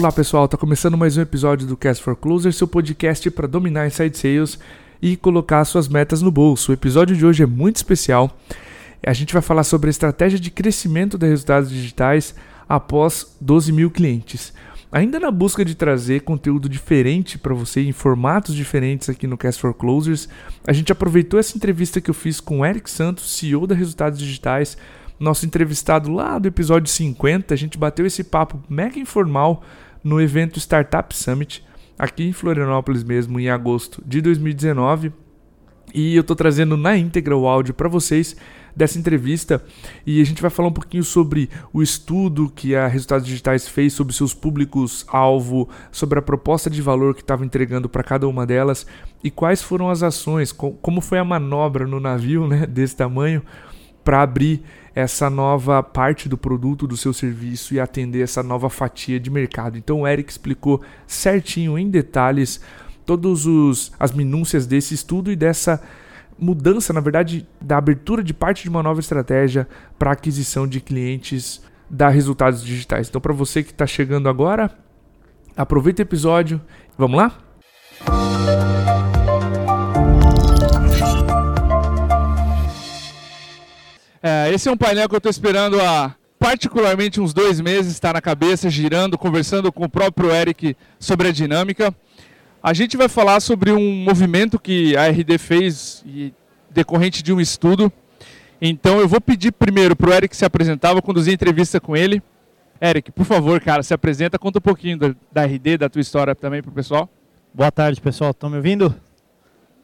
Olá pessoal, tá começando mais um episódio do Cast for Closer, seu podcast para dominar inside sales e colocar suas metas no bolso. O episódio de hoje é muito especial. A gente vai falar sobre a estratégia de crescimento de resultados digitais após 12 mil clientes. Ainda na busca de trazer conteúdo diferente para você em formatos diferentes aqui no Cast for Closers, a gente aproveitou essa entrevista que eu fiz com o Eric Santos, CEO da Resultados Digitais, nosso entrevistado lá do episódio 50. A gente bateu esse papo mega informal no evento Startup Summit, aqui em Florianópolis mesmo, em agosto de 2019. E eu estou trazendo na íntegra o áudio para vocês dessa entrevista e a gente vai falar um pouquinho sobre o estudo que a Resultados Digitais fez sobre seus públicos-alvo, sobre a proposta de valor que estava entregando para cada uma delas e quais foram as ações, como foi a manobra no navio né, desse tamanho para abrir essa nova parte do produto do seu serviço e atender essa nova fatia de mercado. Então o Eric explicou certinho em detalhes todas as minúcias desse estudo e dessa mudança, na verdade, da abertura de parte de uma nova estratégia para aquisição de clientes da resultados digitais. Então, para você que está chegando agora, aproveita o episódio. Vamos lá? É, esse é um painel que eu estou esperando há particularmente uns dois meses, está na cabeça, girando, conversando com o próprio Eric sobre a dinâmica. A gente vai falar sobre um movimento que a RD fez decorrente de um estudo. Então eu vou pedir primeiro para o Eric se apresentar, vou conduzir a entrevista com ele. Eric, por favor, cara, se apresenta, conta um pouquinho da, da RD, da tua história também para o pessoal. Boa tarde, pessoal. Estão me ouvindo?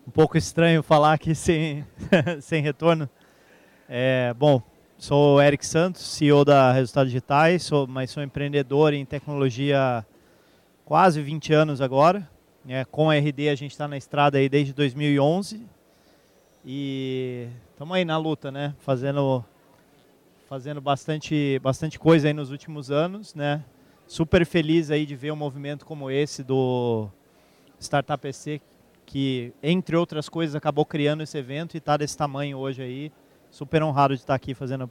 Um pouco estranho falar aqui sem, sem retorno. É, bom, sou Eric Santos, CEO da Resultados Digitais, sou, mas sou empreendedor em tecnologia quase 20 anos agora. É, com a RD a gente está na estrada aí desde 2011 e estamos aí na luta, né? Fazendo, fazendo bastante, bastante coisa aí nos últimos anos, né? Super feliz aí de ver um movimento como esse do Startup PC, que entre outras coisas acabou criando esse evento e está desse tamanho hoje aí. Super honrado de estar aqui fazendo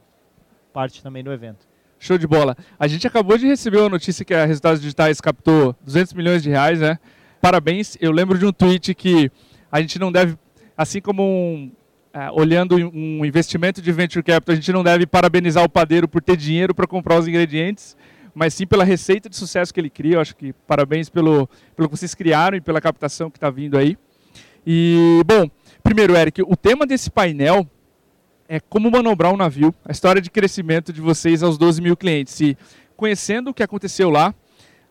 parte também do evento. Show de bola. A gente acabou de receber uma notícia que a Resultados Digitais captou 200 milhões de reais, né? parabéns. Eu lembro de um tweet que a gente não deve, assim como um, é, olhando um investimento de venture capital, a gente não deve parabenizar o padeiro por ter dinheiro para comprar os ingredientes, mas sim pela receita de sucesso que ele cria. Eu acho que parabéns pelo, pelo que vocês criaram e pela captação que está vindo aí. E, bom, primeiro, Eric, o tema desse painel é como manobrar um navio, a história de crescimento de vocês aos 12 mil clientes. E conhecendo o que aconteceu lá,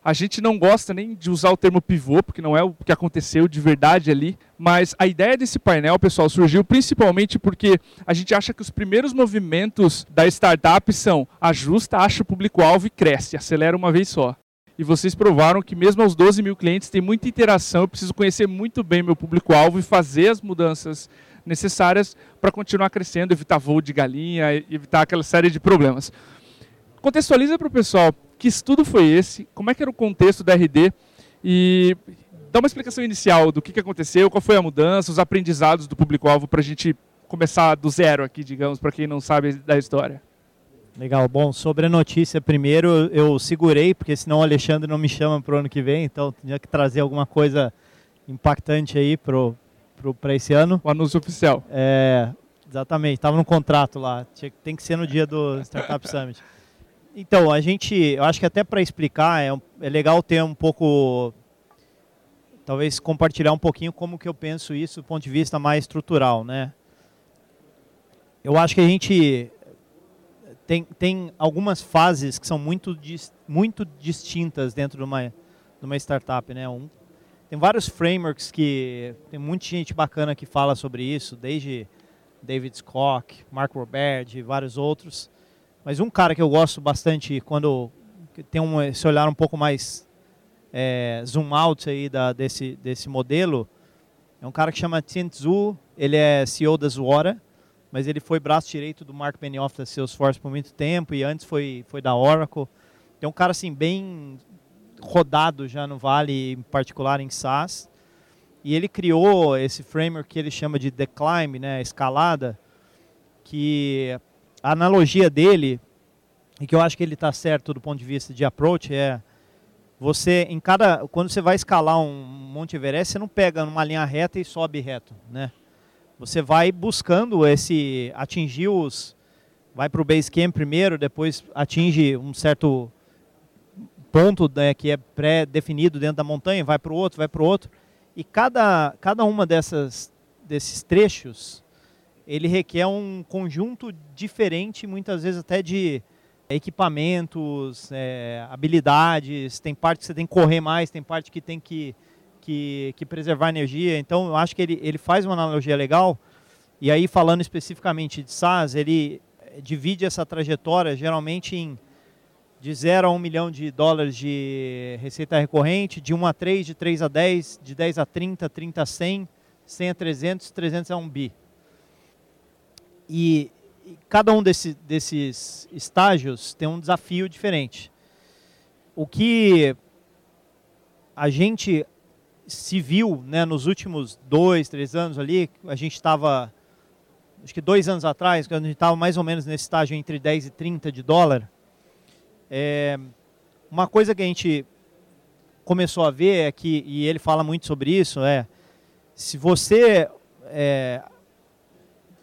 a gente não gosta nem de usar o termo pivô, porque não é o que aconteceu de verdade ali, mas a ideia desse painel, pessoal, surgiu principalmente porque a gente acha que os primeiros movimentos da startup são ajusta, acha o público-alvo e cresce, acelera uma vez só. E vocês provaram que mesmo aos 12 mil clientes tem muita interação, eu preciso conhecer muito bem meu público-alvo e fazer as mudanças necessárias para continuar crescendo, evitar voo de galinha, evitar aquela série de problemas. Contextualiza para o pessoal que estudo foi esse, como é que era o contexto da RD e dá uma explicação inicial do que, que aconteceu, qual foi a mudança, os aprendizados do público-alvo para a gente começar do zero aqui, digamos, para quem não sabe da história. Legal. Bom, sobre a notícia, primeiro eu segurei, porque senão o Alexandre não me chama para o ano que vem, então tinha que trazer alguma coisa impactante aí para esse ano. O anúncio oficial. É, exatamente, estava no contrato lá, tinha, tem que ser no dia do Startup Summit. Então, a gente, eu acho que até para explicar, é, é legal ter um pouco, talvez compartilhar um pouquinho como que eu penso isso do ponto de vista mais estrutural, né? Eu acho que a gente tem, tem algumas fases que são muito, muito distintas dentro de uma, de uma startup, né? Um, tem vários frameworks que tem muita gente bacana que fala sobre isso, desde David Scott, Mark Robert e vários outros. Mas um cara que eu gosto bastante quando tem um, esse olhar um pouco mais é, zoom out aí da, desse, desse modelo, é um cara que chama Tzu, ele é CEO da Zuora, mas ele foi braço direito do Mark Benioff da Salesforce por muito tempo e antes foi, foi da Oracle. É um cara assim bem rodado já no Vale, em particular em SaaS. E ele criou esse framework que ele chama de The Climb, né, escalada, que a analogia dele, e que eu acho que ele está certo do ponto de vista de approach, é você em cada quando você vai escalar um Monte Everest, você não pega numa linha reta e sobe reto, né? Você vai buscando esse atingir os vai para o base camp primeiro, depois atinge um certo ponto né, que é pré-definido dentro da montanha, vai para o outro, vai para o outro. E cada, cada uma dessas, desses trechos, ele requer um conjunto diferente, muitas vezes até de equipamentos, é, habilidades, tem parte que você tem que correr mais, tem parte que tem que, que, que preservar energia. Então, eu acho que ele, ele faz uma analogia legal. E aí, falando especificamente de SaaS, ele divide essa trajetória geralmente em de 0 a 1 milhão de dólares de receita recorrente, de 1 a 3, de 3 a 10, de 10 a 30, 30 a 100, 100 a 300, 300 a 1 bi. E, e cada um desse, desses estágios tem um desafio diferente. O que a gente se viu né, nos últimos dois, três anos ali, a gente estava, acho que dois anos atrás, quando a gente estava mais ou menos nesse estágio entre 10 e 30 de dólar, é, uma coisa que a gente começou a ver é que, e ele fala muito sobre isso, é se você é,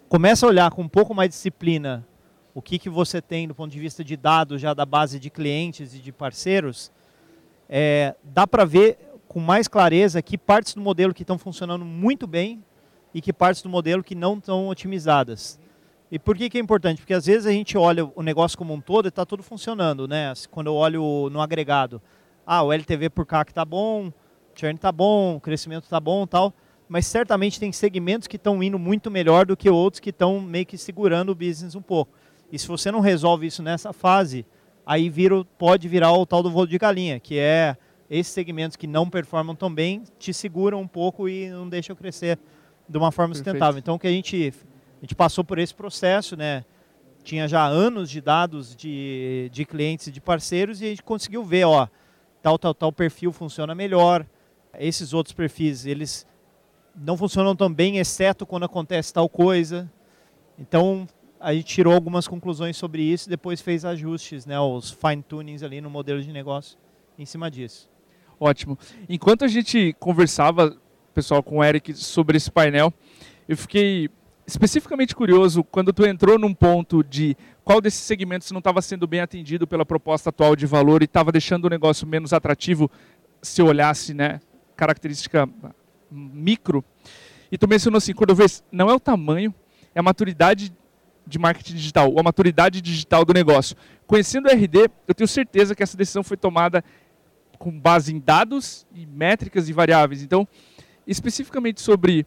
começa a olhar com um pouco mais de disciplina o que, que você tem do ponto de vista de dados já da base de clientes e de parceiros, é, dá para ver com mais clareza que partes do modelo que estão funcionando muito bem e que partes do modelo que não estão otimizadas. E por que, que é importante? Porque às vezes a gente olha o negócio como um todo e está tudo funcionando, né? Quando eu olho no agregado, ah, o LTV por CAC está bom, o churn está bom, o crescimento está bom tal, mas certamente tem segmentos que estão indo muito melhor do que outros que estão meio que segurando o business um pouco. E se você não resolve isso nessa fase, aí vira, pode virar o tal do voo de galinha, que é esses segmentos que não performam tão bem, te seguram um pouco e não deixam crescer de uma forma Perfeito. sustentável. Então, o que a gente a gente passou por esse processo, né? Tinha já anos de dados de, de clientes e de parceiros e a gente conseguiu ver, ó, tal, tal, tal perfil funciona melhor. Esses outros perfis, eles não funcionam tão bem, exceto quando acontece tal coisa. Então, a gente tirou algumas conclusões sobre isso e depois fez ajustes, né, os fine-tunings ali no modelo de negócio em cima disso. Ótimo. Enquanto a gente conversava, pessoal, com o Eric sobre esse painel, eu fiquei especificamente curioso quando tu entrou num ponto de qual desses segmentos não estava sendo bem atendido pela proposta atual de valor e estava deixando o negócio menos atrativo se olhasse, né, característica micro. E tu mencionou assim, Cordovez, não é o tamanho, é a maturidade de marketing digital, ou a maturidade digital do negócio. Conhecendo o RD, eu tenho certeza que essa decisão foi tomada com base em dados e métricas e variáveis. Então, especificamente sobre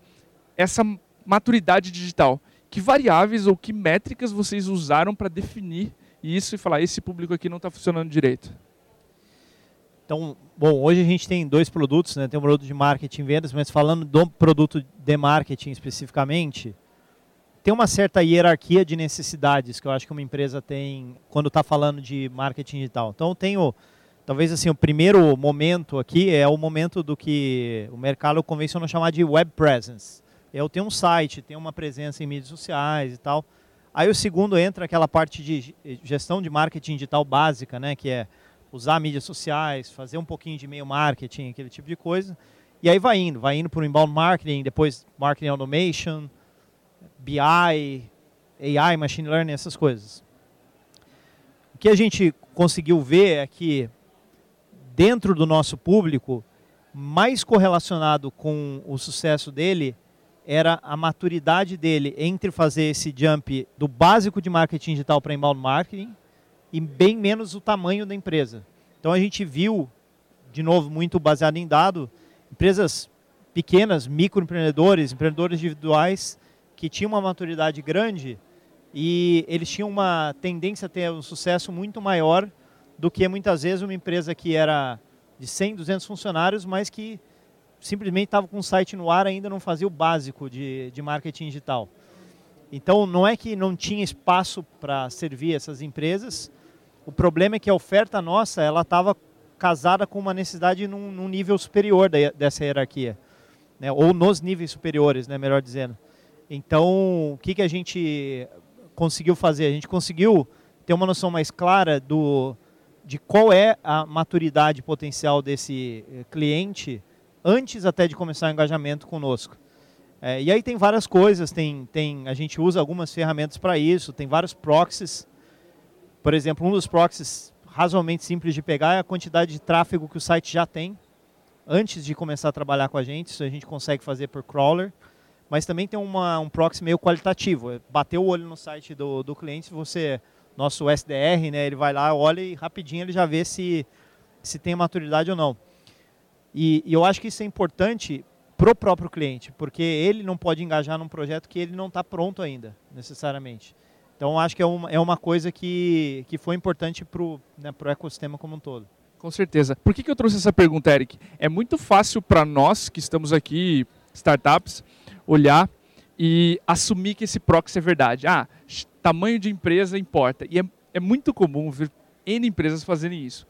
essa maturidade digital. Que variáveis ou que métricas vocês usaram para definir isso e falar, esse público aqui não está funcionando direito? Então, bom, hoje a gente tem dois produtos, né? Tem um produto de marketing e vendas, mas falando do produto de marketing especificamente, tem uma certa hierarquia de necessidades que eu acho que uma empresa tem quando está falando de marketing digital. Então, tenho, talvez assim, o primeiro momento aqui é o momento do que o mercado convencional chamar de web presence eu tenho um site, tenho uma presença em mídias sociais e tal. Aí o segundo entra aquela parte de gestão de marketing digital básica, né, que é usar mídias sociais, fazer um pouquinho de e-mail marketing, aquele tipo de coisa. E aí vai indo, vai indo para o inbound marketing, depois marketing automation, BI, AI, machine learning, essas coisas. O que a gente conseguiu ver é que dentro do nosso público, mais correlacionado com o sucesso dele era a maturidade dele entre fazer esse jump do básico de marketing digital para inbound marketing e bem menos o tamanho da empresa. Então a gente viu, de novo, muito baseado em dado, empresas pequenas, microempreendedores, empreendedores individuais que tinham uma maturidade grande e eles tinham uma tendência a ter um sucesso muito maior do que muitas vezes uma empresa que era de 100, 200 funcionários, mas que simplesmente estava com o site no ar ainda não fazia o básico de, de marketing digital. Então não é que não tinha espaço para servir essas empresas, o problema é que a oferta nossa ela estava casada com uma necessidade num, num nível superior da, dessa hierarquia, né? ou nos níveis superiores, né, melhor dizendo. Então o que, que a gente conseguiu fazer? A gente conseguiu ter uma noção mais clara do de qual é a maturidade potencial desse eh, cliente antes até de começar o engajamento conosco. É, e aí tem várias coisas, tem, tem, a gente usa algumas ferramentas para isso, tem vários proxies. Por exemplo, um dos proxies razoavelmente simples de pegar é a quantidade de tráfego que o site já tem antes de começar a trabalhar com a gente, isso a gente consegue fazer por crawler. Mas também tem uma, um proxy meio qualitativo, é bater o olho no site do, do cliente, você nosso SDR, né, ele vai lá, olha e rapidinho ele já vê se, se tem maturidade ou não. E, eu acho que isso é importante para o próprio cliente, porque ele não pode engajar num projeto que ele não está pronto ainda, necessariamente. Então, acho que é uma, é uma coisa que, que foi importante para o né, ecossistema como um todo. Com certeza. Por que, que eu trouxe essa pergunta, Eric? É muito fácil para nós que estamos aqui, startups, olhar e assumir que esse proxy é verdade. Ah, tamanho de empresa importa. E é, é muito comum ver N empresas fazerem isso.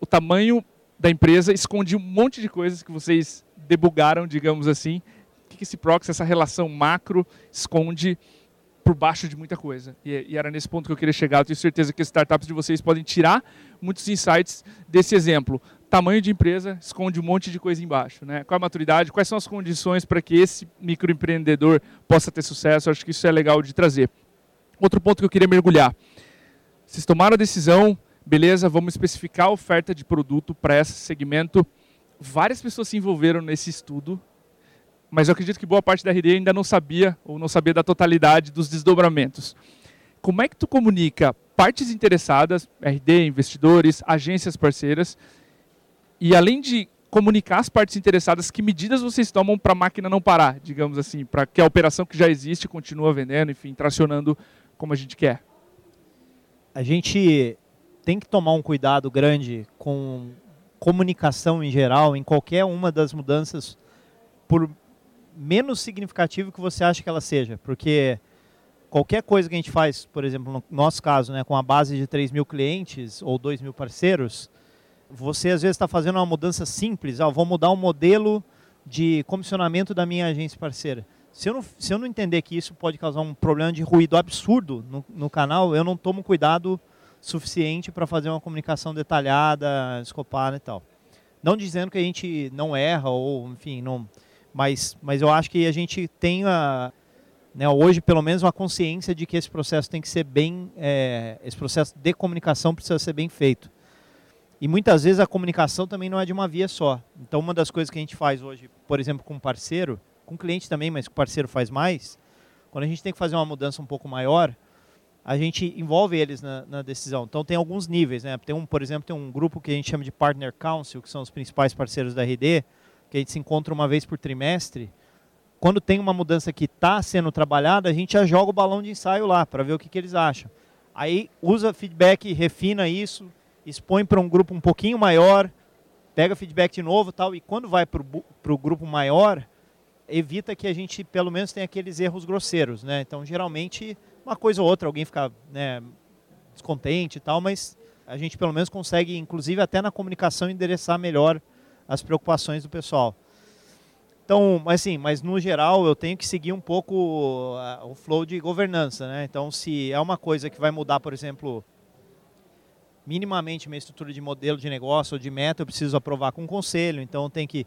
O tamanho da empresa esconde um monte de coisas que vocês debugaram, digamos assim. O que esse proxy, essa relação macro, esconde por baixo de muita coisa. E, era nesse ponto que eu queria chegar. Eu tenho certeza que as startups de vocês podem tirar muitos insights desse exemplo. Tamanho de empresa esconde um monte de coisa embaixo. Né? Qual a maturidade? Quais são as condições para que esse microempreendedor possa ter sucesso? Eu acho que isso é legal de trazer. Outro ponto que eu queria mergulhar. Vocês tomaram a decisão, beleza, vamos especificar a oferta de produto para esse segmento. Várias pessoas se envolveram nesse estudo, mas eu acredito que boa parte da RD ainda não sabia ou não sabia da totalidade dos desdobramentos. Como é que tu comunica partes interessadas, RD, investidores, agências parceiras, e além de comunicar as partes interessadas, que medidas vocês tomam para a máquina não parar, digamos assim, para que a operação que já existe continue vendendo, enfim, tracionando como a gente quer? A gente tem que tomar um cuidado grande com comunicação em geral, em qualquer uma das mudanças, por menos significativo que você acha que ela seja, porque qualquer coisa que a gente faz, por exemplo, no nosso caso, né, com a base de 3 mil clientes ou 2 mil parceiros, você às vezes está fazendo uma mudança simples, ah, vou mudar o modelo de comissionamento da minha agência parceira. Se eu, não, se eu não entender que isso pode causar um problema de ruído absurdo no, no canal, eu não tomo cuidado suficiente para fazer uma comunicação detalhada, escopada e tal. Não dizendo que a gente não erra ou, enfim, não, mas, mas eu acho que a gente tem a, né, hoje pelo menos uma consciência de que esse processo tem que ser bem, é, esse processo de comunicação precisa ser bem feito. E muitas vezes a comunicação também não é de uma via só. Então uma das coisas que a gente faz hoje, por exemplo, com um parceiro, com cliente também, mas com parceiro faz mais, quando a gente tem que fazer uma mudança um pouco maior, a gente envolve eles na, na, decisão. Então tem alguns níveis, né? Tem um, por exemplo, tem um grupo que a gente chama de Partner Council, que são os principais parceiros da RD, que a gente se encontra uma vez por trimestre. Quando tem uma mudança que está sendo trabalhada, a gente já joga o balão de ensaio lá para ver o que, que eles acham. Aí usa feedback, refina isso, expõe para um grupo um pouquinho maior, pega feedback de novo tal, e quando vai para o grupo maior, evita que a gente pelo menos tenha aqueles erros grosseiros, né? Então, geralmente, uma coisa ou outra, alguém fica né, descontente e tal, mas a gente pelo menos consegue, inclusive até na comunicação, endereçar melhor as preocupações do pessoal. Então, assim, mas no geral eu tenho que seguir um pouco o flow de governança, né? Então, se é uma coisa que vai mudar, por exemplo, minimamente minha estrutura de modelo de negócio ou de meta, eu preciso aprovar com o conselho, então tem que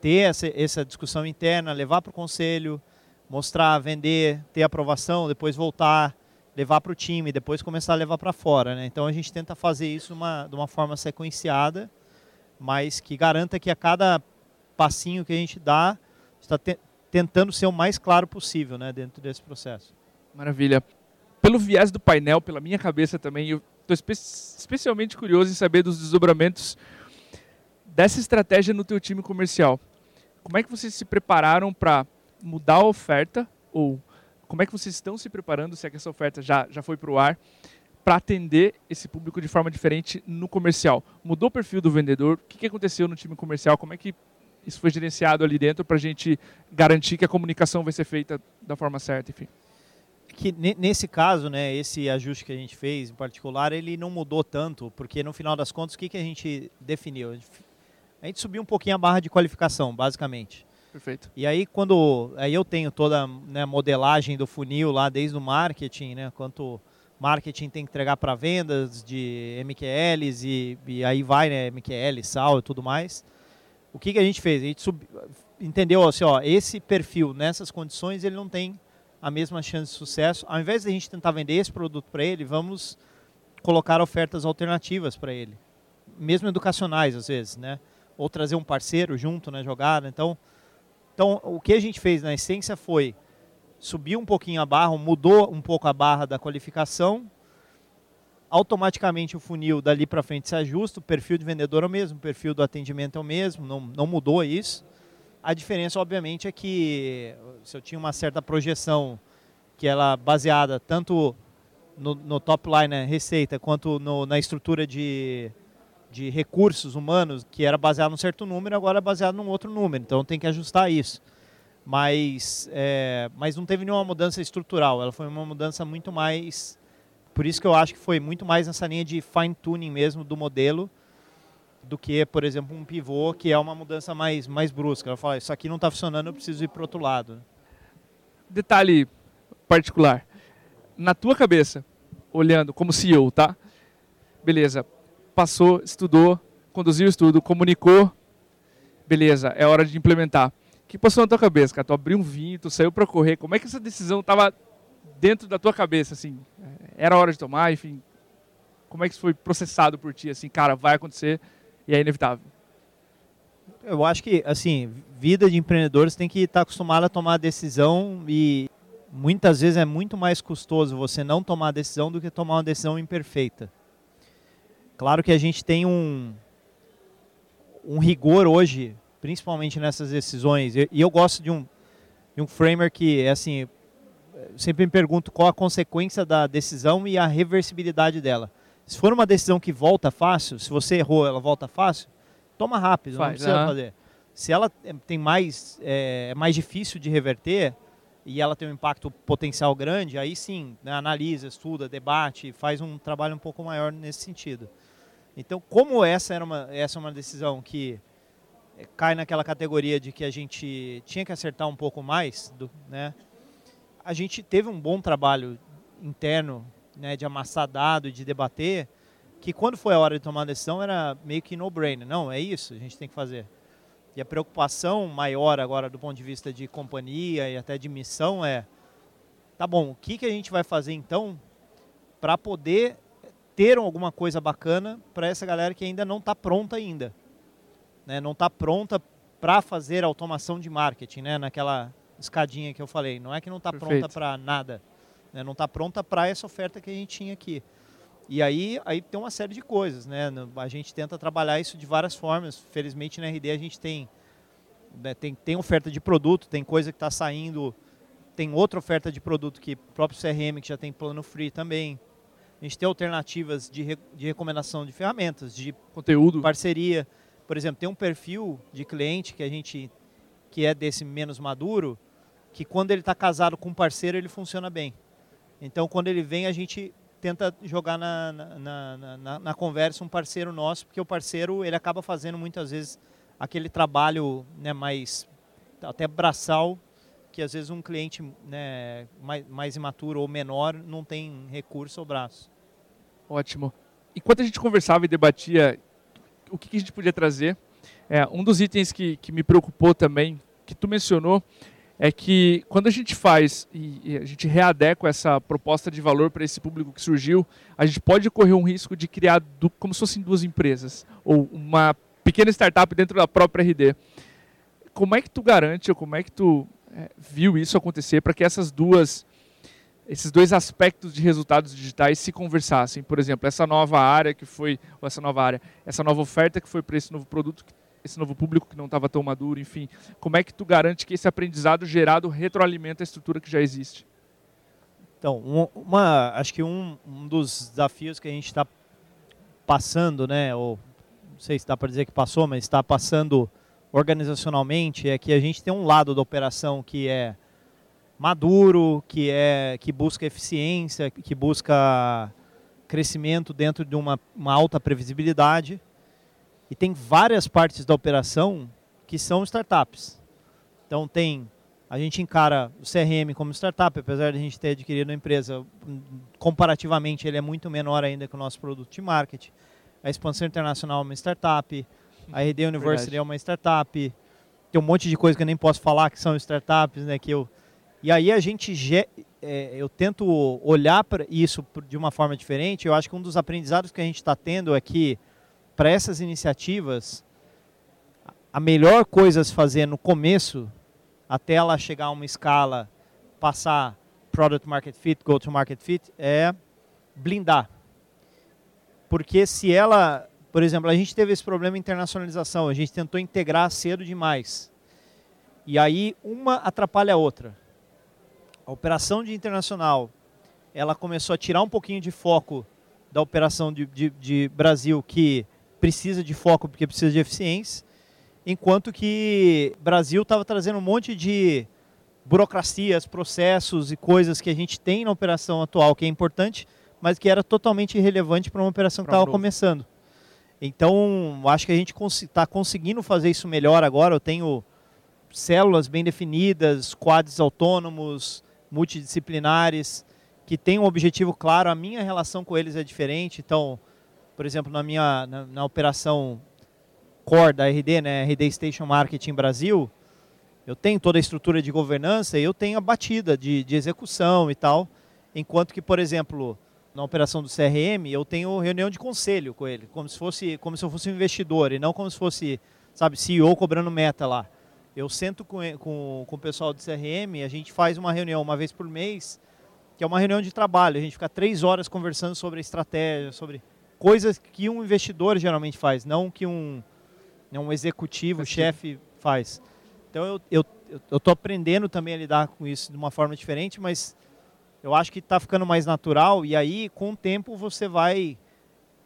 ter essa, essa discussão interna, levar para o conselho, mostrar, vender, ter aprovação, depois voltar, levar para o time, depois começar a levar para fora. Né? Então a gente tenta fazer isso uma, de uma forma sequenciada, mas que garanta que a cada passinho que a gente dá, está te tentando ser o mais claro possível né, dentro desse processo. Maravilha. Pelo viés do painel, pela minha cabeça também, eu estou espe especialmente curioso em saber dos desdobramentos dessa estratégia no teu time comercial. Como é que vocês se prepararam para mudar a oferta ou como é que vocês estão se preparando, se é que essa oferta já, já foi para o ar, para atender esse público de forma diferente no comercial? Mudou o perfil do vendedor? O que, que aconteceu no time comercial? Como é que isso foi gerenciado ali dentro para a gente garantir que a comunicação vai ser feita da forma certa, enfim? que nesse caso, né, esse ajuste que a gente fez em particular, ele não mudou tanto, porque no final das contas, o que, que a gente definiu? a gente subiu um pouquinho a barra de qualificação, basicamente. Perfeito. E aí quando aí eu tenho toda né, a modelagem do funil lá desde o marketing, né, quanto marketing tem que entregar para vendas de MQLs e, e, aí vai, né, MQL, sal e tudo mais. O que, que a gente fez? A gente sub, entendeu assim, ó, esse perfil nessas condições ele não tem a mesma chance de sucesso. Ao invés de a gente tentar vender esse produto para ele, vamos colocar ofertas alternativas para ele, mesmo educacionais às vezes, né? Ou trazer um parceiro junto na jogada. Então, então o que a gente fez na essência foi subir um pouquinho a barra, mudou um pouco a barra da qualificação, automaticamente o funil dali para frente se ajusta, o perfil de vendedor é o mesmo, o perfil do atendimento é o mesmo, não, não mudou isso. A diferença, obviamente, é que se eu tinha uma certa projeção que ela baseada tanto no, no top line, né, receita, quanto no, na estrutura de, de recursos humanos, que era baseado num certo número, agora é baseado num outro número. Então tem que ajustar isso. Mas, é, mas não teve nenhuma mudança estrutural, ela foi uma mudança muito mais. Por isso que eu acho que foi muito mais nessa linha de fine tuning mesmo do modelo do que, por exemplo, um pivô, que é uma mudança mais, mais brusca. Ela fala, isso aqui não está funcionando, eu preciso ir para outro lado. Detalhe particular. Na tua cabeça, olhando como CEO, tá? Beleza. Passou, estudou, conduziu o estudo, comunicou. Beleza, é hora de implementar. O que passou na tua cabeça, cara? Tu abriu um vinho, tu saiu para correr. Como é que essa decisão estava dentro da tua cabeça, assim? Era hora de tomar, enfim. Como é que isso foi processado por ti, assim? Cara, vai acontecer, e é inevitável. Eu acho que, assim, vida de empreendedores tem que estar acostumado a tomar decisão e muitas vezes é muito mais custoso você não tomar a decisão do que tomar uma decisão imperfeita. Claro que a gente tem um, um rigor hoje, principalmente nessas decisões, e eu gosto de um, de um framer que, é assim, sempre me pergunto qual a consequência da decisão e a reversibilidade dela. Se for uma decisão que volta fácil, se você errou, ela volta fácil, toma rápido, Faz, não precisa fazer. Se ela tem mais, é, é, mais difícil de reverter e ela tem um impacto potencial grande, aí sim, né, analisa, estuda, debate, faz um trabalho um pouco maior nesse sentido. Então, como essa era uma, essa é uma decisão que é, cai naquela categoria de que a gente tinha que acertar um pouco mais, do, né? A gente teve um bom trabalho interno né, de amassar dado de debater, que quando foi a hora de tomar a decisão era meio que no-brainer. Não, é isso, a gente tem que fazer. E a preocupação maior agora do ponto de vista de companhia e até de missão é, tá bom, o que, que a gente vai fazer então para poder ter alguma coisa bacana para essa galera que ainda não está pronta ainda. Né? Não está pronta para fazer automação de marketing, né? naquela escadinha que eu falei. Não é que não está pronta para nada né? não está pronta para essa oferta que a gente tinha aqui. E aí, aí tem uma série de coisas, né? A gente tenta trabalhar isso de várias formas. Felizmente na RD a gente tem, né, tem, tem oferta de produto, tem coisa que está saindo, tem outra oferta de produto que o próprio CRM que já tem plano free também. A gente tem alternativas de, re, de recomendação de ferramentas, de conteúdo, parceria. Por exemplo, tem um perfil de cliente que a gente que é desse menos maduro, que quando ele está casado com um parceiro ele funciona bem. Então, quando ele vem, a gente tenta jogar na, na, na, na, conversa um parceiro nosso, porque o parceiro ele acaba fazendo muitas vezes aquele trabalho né, mais até braçal, que às vezes um cliente né, mais, mais imaturo ou menor não tem recurso ou braço. Ótimo. Enquanto a gente conversava e debatia o que, que a gente podia trazer, é, um dos itens que, que me preocupou também, que tu mencionou, é que quando a gente faz e a gente readequa essa proposta de valor para esse público que surgiu, a gente pode correr um risco de criar do, como se fossem duas empresas ou uma pequena startup dentro da própria RD. Como é que tu garante ou como é que tu é, viu isso acontecer para que essas duas esses dois aspectos de resultados digitais se conversassem? Por exemplo, essa nova área que foi ou essa nova área, essa nova oferta que foi para esse novo produto que esse novo público que não estava tão maduro, enfim. Como é que tu garante que esse aprendizado gerado retroalimenta a estrutura que já existe? Então, uma, acho que um, um dos desafios que a gente está passando, né, ou não sei se dá para dizer que passou, mas está passando organizacionalmente, é que a gente tem um lado da operação que é maduro, que é que busca eficiência, que busca crescimento dentro de uma, uma alta previsibilidade e tem várias partes da operação que são startups. Então tem a gente encara o CRM como startup, apesar de a gente ter adquirido a empresa, comparativamente ele é muito menor ainda que o nosso produto de marketing. A expansão internacional é uma startup, a RD University Verdade. é uma startup, tem um monte de coisa que eu nem posso falar que são startups, né? Que eu, e aí a gente, é, eu tento olhar para isso de uma forma diferente. Eu acho que um dos aprendizados que a gente está tendo é que para essas iniciativas, a melhor coisa a se fazer no começo até ela chegar a uma escala, passar product market fit, go to market fit, é blindar. Porque se ela, por exemplo, a gente teve esse problema de internacionalização, a gente tentou integrar cedo demais. E aí uma atrapalha a outra. A operação de internacional, ela começou a tirar um pouquinho de foco da operação de, de, de Brasil, que precisa de foco porque precisa de eficiência, enquanto que Brasil estava trazendo um monte de burocracias, processos e coisas que a gente tem na operação atual que é importante, mas que era totalmente irrelevante para uma operação que estava começando. Então, acho que a gente está conseguindo fazer isso melhor agora. Eu tenho células bem definidas, quadros autônomos, multidisciplinares, que têm um objetivo claro. A minha relação com eles é diferente. Então, por exemplo, na minha na, na operação core da RD, né, RD Station Marketing Brasil, eu tenho toda a estrutura de governança e eu tenho a batida de, de execução e tal, enquanto que, por exemplo, na operação do CRM, eu tenho reunião de conselho com ele, como se fosse como se eu fosse um investidor e não como se fosse, sabe, CEO cobrando meta lá. Eu sento com, com, com o pessoal do CRM, a gente faz uma reunião uma vez por mês, que é uma reunião de trabalho. A gente fica três horas conversando sobre a estratégia, sobre coisas que um investidor geralmente faz, não que um um executivo, chefe faz. Então eu eu eu estou aprendendo também a lidar com isso de uma forma diferente, mas eu acho que está ficando mais natural e aí com o tempo você vai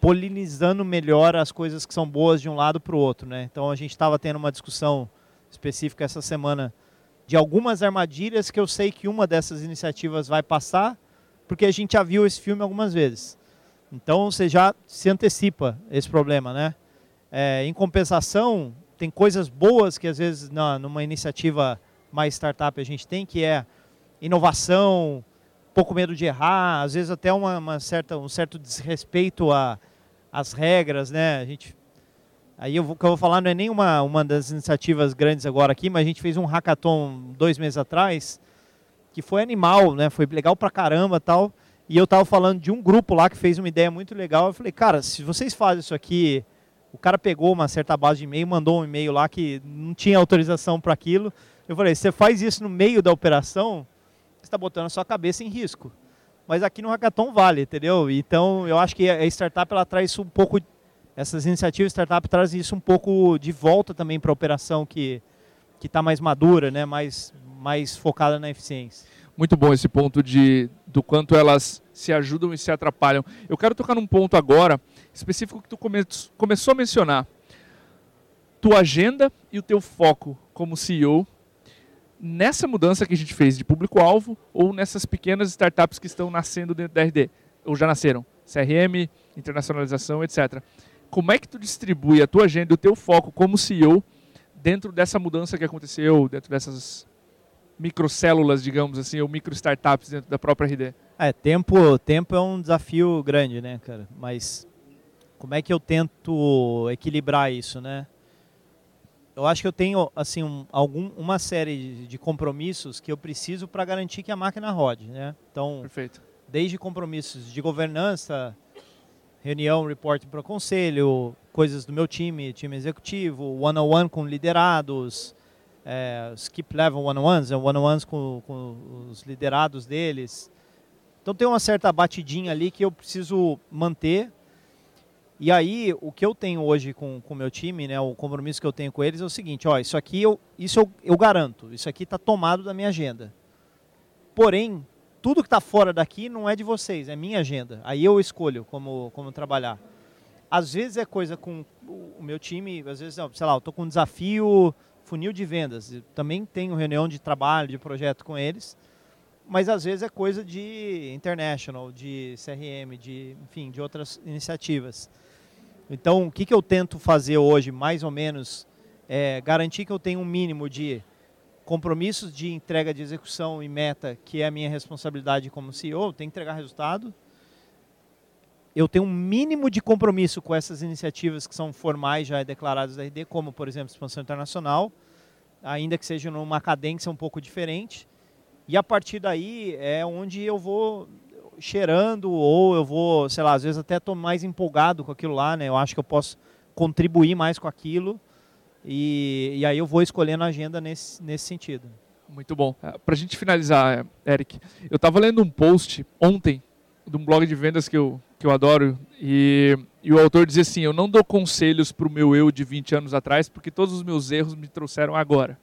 polinizando melhor as coisas que são boas de um lado para o outro, né? Então a gente estava tendo uma discussão específica essa semana de algumas armadilhas que eu sei que uma dessas iniciativas vai passar, porque a gente já viu esse filme algumas vezes. Então você já se antecipa esse problema, né? É, em compensação, tem coisas boas que às vezes na, numa iniciativa mais startup a gente tem, que é inovação, pouco medo de errar, às vezes até uma, uma certa, um certo desrespeito às regras, né? A gente, aí o que eu vou falar não é nem uma, uma das iniciativas grandes agora aqui, mas a gente fez um hackathon dois meses atrás, que foi animal, né? Foi legal pra caramba tal. E eu estava falando de um grupo lá que fez uma ideia muito legal. Eu falei, cara, se vocês fazem isso aqui o cara pegou uma certa base de e-mail, mandou um e-mail lá que não tinha autorização para aquilo. Eu falei, você faz isso no meio da operação, você está botando a sua cabeça em risco. Mas aqui no Hackathon vale, entendeu? Então, eu acho que a startup ela traz isso um pouco, essas iniciativas startup trazem isso um pouco de volta também para a operação que que está mais madura, né? mais, mais focada na eficiência. Muito bom esse ponto de do quanto elas se ajudam e se atrapalham. Eu quero tocar num ponto agora específico que tu come, começou a mencionar. Tua agenda e o teu foco como CEO nessa mudança que a gente fez de público-alvo ou nessas pequenas startups que estão nascendo dentro da RD, ou já nasceram, CRM, internacionalização, etc. Como é que tu distribui a tua agenda e o teu foco como CEO dentro dessa mudança que aconteceu, dentro dessas microcélulas, digamos assim, ou micro startups dentro da própria RD? É, tempo, tempo é um desafio grande, né, cara? Mas como é que eu tento equilibrar isso, né? Eu acho que eu tenho assim um, algum, uma série de compromissos que eu preciso para garantir que a máquina rode, né? Então, Perfeito. desde compromissos de governança, reunião, reporting para o conselho, coisas do meu time, time executivo, one-on-one com liderados, é, skip level one-on-ones, é, one-on-ones com, com os liderados deles. Então tem uma certa batidinha ali que eu preciso manter e aí, o que eu tenho hoje com o meu time, né, o compromisso que eu tenho com eles é o seguinte, ó, isso aqui eu, isso eu, eu garanto, isso aqui está tomado da minha agenda. Porém, tudo que está fora daqui não é de vocês, é minha agenda. Aí eu escolho como, como trabalhar. Às vezes é coisa com o meu time, às vezes, sei lá, eu estou com um desafio funil de vendas. Também tenho reunião de trabalho, de projeto com eles. Mas às vezes é coisa de international, de CRM, de, enfim, de outras iniciativas. Então, o que, que eu tento fazer hoje, mais ou menos, é garantir que eu tenho um mínimo de compromissos de entrega de execução e meta, que é a minha responsabilidade como CEO, tenho que entregar resultado. Eu tenho um mínimo de compromisso com essas iniciativas que são formais já declaradas da RD, como, por exemplo, expansão internacional, ainda que seja numa cadência um pouco diferente. E a partir daí é onde eu vou cheirando ou eu vou, sei lá, às vezes até estou mais empolgado com aquilo lá, né? Eu acho que eu posso contribuir mais com aquilo e, e aí eu vou escolhendo a agenda nesse, nesse sentido. Muito bom. Ah, Para a gente finalizar, Eric, eu estava lendo um post ontem de um blog de vendas que eu, que eu adoro e, e o autor dizia assim, eu não dou conselhos para o meu eu de 20 anos atrás porque todos os meus erros me trouxeram agora.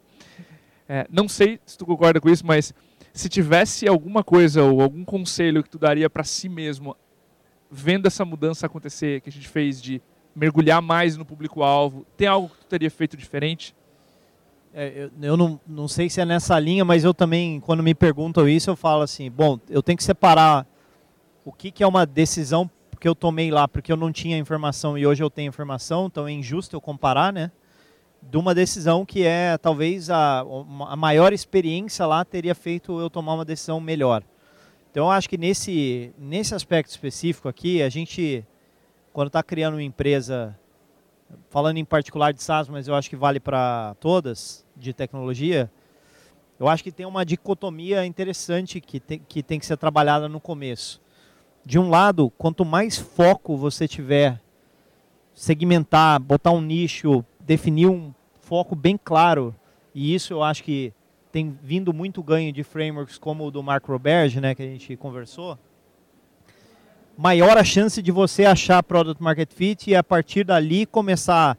É, não sei se tu concorda com isso, mas se tivesse alguma coisa ou algum conselho que tu daria para si mesmo vendo essa mudança acontecer que a gente fez de mergulhar mais no público-alvo, tem algo que tu teria feito diferente? É, eu, eu não, não sei se é nessa linha, mas eu também, quando me perguntam isso, eu falo assim, bom, eu tenho que separar o que, que é uma decisão que eu tomei lá porque eu não tinha informação e hoje eu tenho informação, então é injusto eu comparar, né? De uma decisão que é talvez a, a maior experiência lá teria feito eu tomar uma decisão melhor. Então eu acho que nesse, nesse aspecto específico aqui, a gente quando está criando uma empresa, falando em particular de SaaS, mas eu acho que vale para todas de tecnologia, eu acho que tem uma dicotomia interessante que tem, que tem que ser trabalhada no começo. De um lado, quanto mais foco você tiver, segmentar, botar um nicho, definir um foco bem claro, e isso eu acho que tem vindo muito ganho de frameworks como o do Mark Roberge, né, que a gente conversou, maior a chance de você achar product market fit e a partir dali começar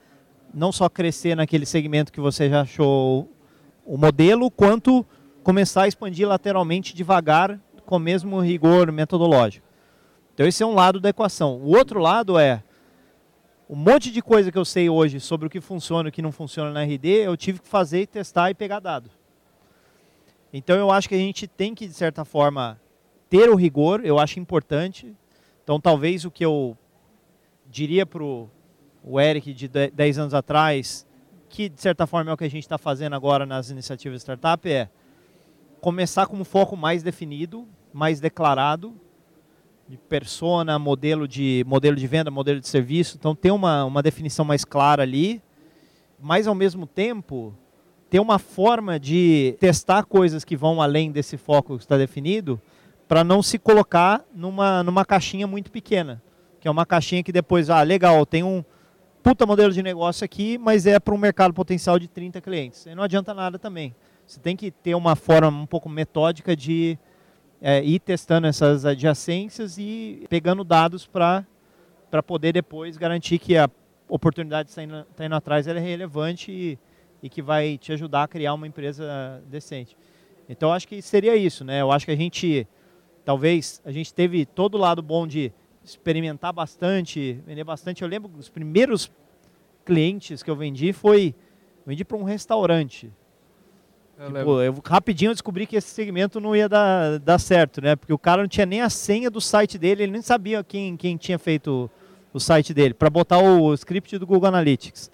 não só crescer naquele segmento que você já achou o modelo, quanto começar a expandir lateralmente devagar com o mesmo rigor metodológico. Então esse é um lado da equação. O outro lado é um monte de coisa que eu sei hoje sobre o que funciona e o que não funciona na RD, eu tive que fazer, testar e pegar dado. Então eu acho que a gente tem que, de certa forma, ter o rigor, eu acho importante, então, talvez o que eu diria para o Eric de 10 anos atrás, que de certa forma é o que a gente está fazendo agora nas iniciativas startup, é começar com um foco mais definido, mais declarado, de persona, modelo de, modelo de venda, modelo de serviço. Então, ter uma, uma definição mais clara ali, mas ao mesmo tempo ter uma forma de testar coisas que vão além desse foco que está definido, para não se colocar numa, numa caixinha muito pequena, que é uma caixinha que depois, ah, legal, tem um puta modelo de negócio aqui, mas é para um mercado potencial de 30 clientes. E não adianta nada também. Você tem que ter uma forma um pouco metódica de é, ir testando essas adjacências e pegando dados para poder depois garantir que a oportunidade que está indo, atrás é relevante e, e que vai te ajudar a criar uma empresa decente. Então, acho que seria isso. Né? Eu acho que a gente talvez a gente teve todo o lado bom de experimentar bastante, vender bastante. Eu lembro os primeiros clientes que eu vendi foi vendi para um restaurante. Eu, tipo, eu rapidinho descobri que esse segmento não ia dar, dar certo, né? Porque o cara não tinha nem a senha do site dele, ele nem sabia quem, quem tinha feito o, o site dele, para botar o script do Google Analytics.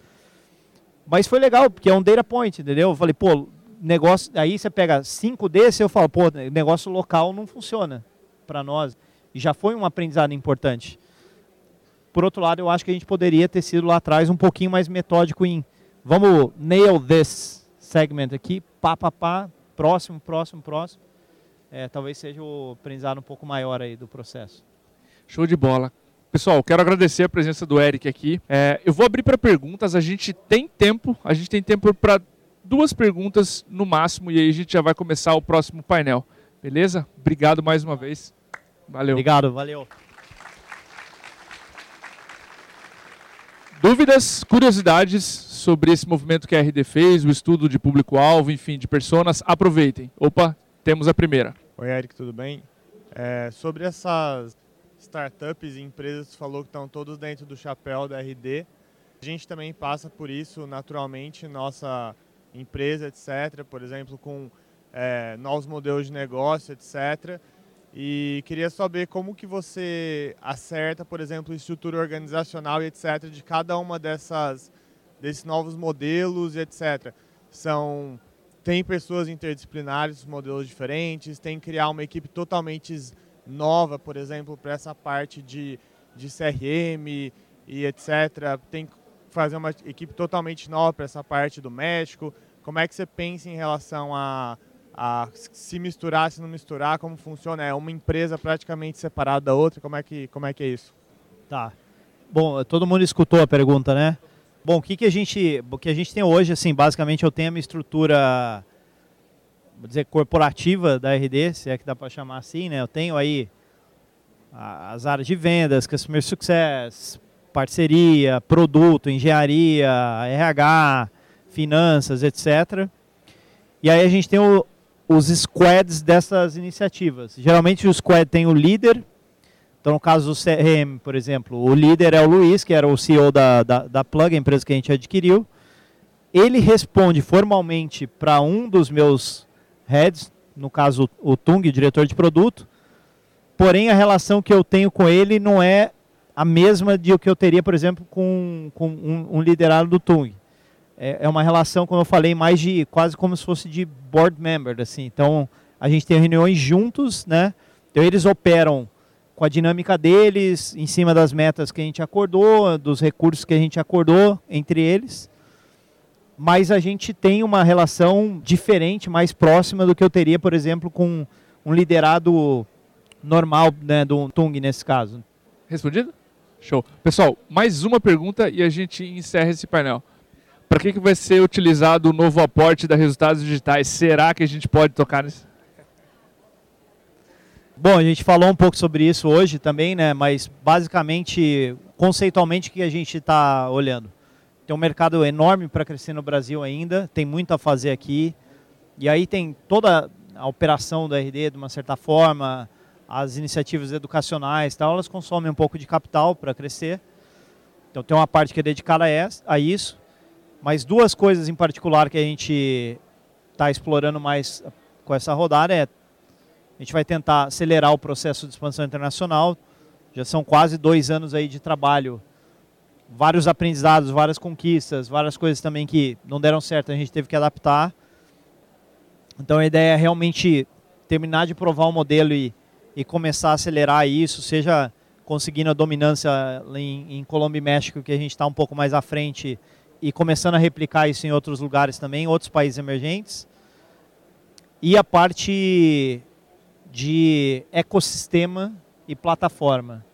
Mas foi legal, porque é um data point, entendeu? Eu falei, pô, negócio, aí você pega cinco desses, eu falo, pô, negócio local não funciona para nós. E já foi um aprendizado importante. Por outro lado, eu acho que a gente poderia ter sido lá atrás um pouquinho mais metódico em vamos nail this segment aqui, pá, pá, pá, próximo, próximo, próximo. É, talvez seja o aprendizado um pouco maior aí do processo. Show de bola. Pessoal, quero agradecer a presença do Eric aqui. É, eu vou abrir para perguntas. A gente tem tempo, a gente tem tempo para duas perguntas no máximo e aí a gente já vai começar o próximo painel. Beleza? Obrigado mais uma vez. Valeu. Obrigado, valeu. Dúvidas, curiosidades sobre esse movimento que a RD fez, o estudo de público-alvo, enfim, de personas, aproveitem. Opa, temos a primeira. Oi, Eric, tudo bem? É, sobre essas startups e empresas, você falou que estão todos dentro do chapéu da RD. A gente também passa por isso naturalmente, nossa empresa, etc., por exemplo, com é, novos modelos de negócio, etc. E queria saber como que você acerta, por exemplo, estrutura organizacional e etc. de cada uma dessas desses novos modelos e etc. São tem pessoas interdisciplinares, modelos diferentes, tem que criar uma equipe totalmente nova, por exemplo, para essa parte de, de CRM e etc. Tem que fazer uma equipe totalmente nova para essa parte do México. Como é que você pensa em relação a, a se misturar, se não misturar, como funciona? É uma empresa praticamente separada da outra? Como é que, como é, que é isso? Tá. Bom, todo mundo escutou a pergunta, né? Bom, o que, que a gente, o que a gente tem hoje, assim, basicamente eu tenho a minha estrutura, vou dizer, corporativa da RD, se é que dá para chamar assim, né? Eu tenho aí as áreas de vendas, customer success, parceria, produto, engenharia, RH, finanças, etc. E aí a gente tem o, os squads dessas iniciativas. Geralmente o squad tem o líder, então, no caso do CRM, por exemplo, o líder é o Luiz, que era o CEO da, da, da Plug, a empresa que a gente adquiriu. Ele responde formalmente para um dos meus heads, no caso o Tung, diretor de produto, porém a relação que eu tenho com ele não é a mesma de o que eu teria, por exemplo, com, com um, um liderado do Tung. É, é, uma relação, como eu falei, mais de quase como se fosse de board member, assim. Então, a gente tem reuniões juntos, né? Então, eles operam com a dinâmica deles, em cima das metas que a gente acordou, dos recursos que a gente acordou entre eles. Mas a gente tem uma relação diferente, mais próxima do que eu teria, por exemplo, com um liderado normal né, do Tung nesse caso. Respondido? Show. Pessoal, mais uma pergunta e a gente encerra esse painel. Para que, que vai ser utilizado o novo aporte da resultados digitais? Será que a gente pode tocar nisso? Bom, a gente falou um pouco sobre isso hoje também, né? Mas basicamente, conceitualmente, o que a gente está olhando? Tem um mercado enorme para crescer no Brasil ainda, tem muito a fazer aqui. E aí tem toda a operação do RD, de uma certa forma, as iniciativas educacionais, tal, elas consomem um pouco de capital para crescer. Então tem uma parte que é dedicada a isso. Mas duas coisas em particular que a gente está explorando mais com essa rodada é a gente vai tentar acelerar o processo de expansão internacional. Já são quase dois anos aí de trabalho, vários aprendizados, várias conquistas, várias coisas também que não deram certo, a gente teve que adaptar. Então a ideia é realmente terminar de provar o modelo e, e começar a acelerar isso, seja conseguindo a dominância em, em Colômbia e México, que a gente está um pouco mais à frente, e começando a replicar isso em outros lugares também, outros países emergentes. E a parte de ecossistema e plataforma.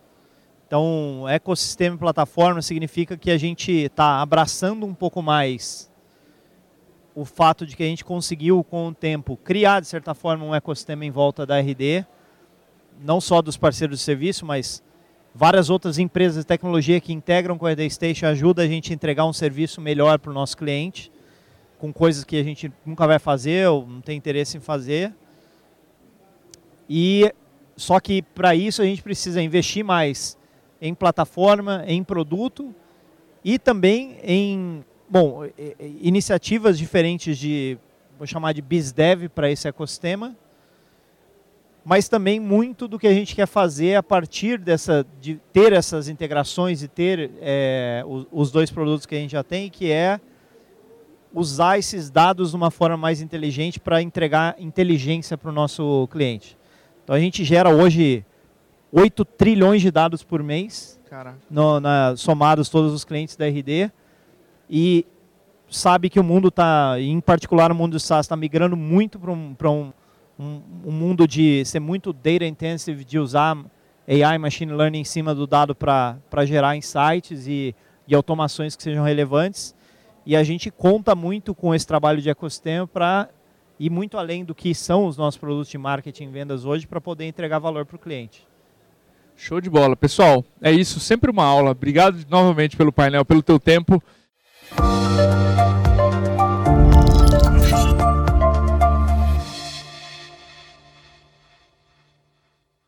Então, ecossistema e plataforma significa que a gente está abraçando um pouco mais o fato de que a gente conseguiu, com o tempo, criar, de certa forma, um ecossistema em volta da RD, não só dos parceiros de serviço, mas várias outras empresas de tecnologia que integram com a RD Station a gente a entregar um serviço melhor para o nosso cliente, com coisas que a gente nunca vai fazer ou não tem interesse em fazer. E só que para isso a gente precisa investir mais em plataforma, em produto e também em bom, iniciativas diferentes de vou chamar de BizDev para esse ecossistema, mas também muito do que a gente quer fazer a partir dessa de ter essas integrações e ter é, os, os dois produtos que a gente já tem, que é usar esses dados de uma forma mais inteligente para entregar inteligência para o nosso cliente. Então a gente gera hoje 8 trilhões de dados por mês, no, na, somados todos os clientes da RD. E sabe que o mundo está, em particular o mundo do SaaS, está migrando muito para um, um, um, um, mundo de ser muito data intensive, de usar AI, machine learning em cima do dado para gerar insights e, e automações que sejam relevantes. E a gente conta muito com esse trabalho de ecossistema para e muito além do que são os nossos produtos de marketing e vendas hoje para poder entregar valor para o cliente. Show de bola. Pessoal, é isso. Sempre uma aula. Obrigado novamente pelo painel, pelo teu tempo.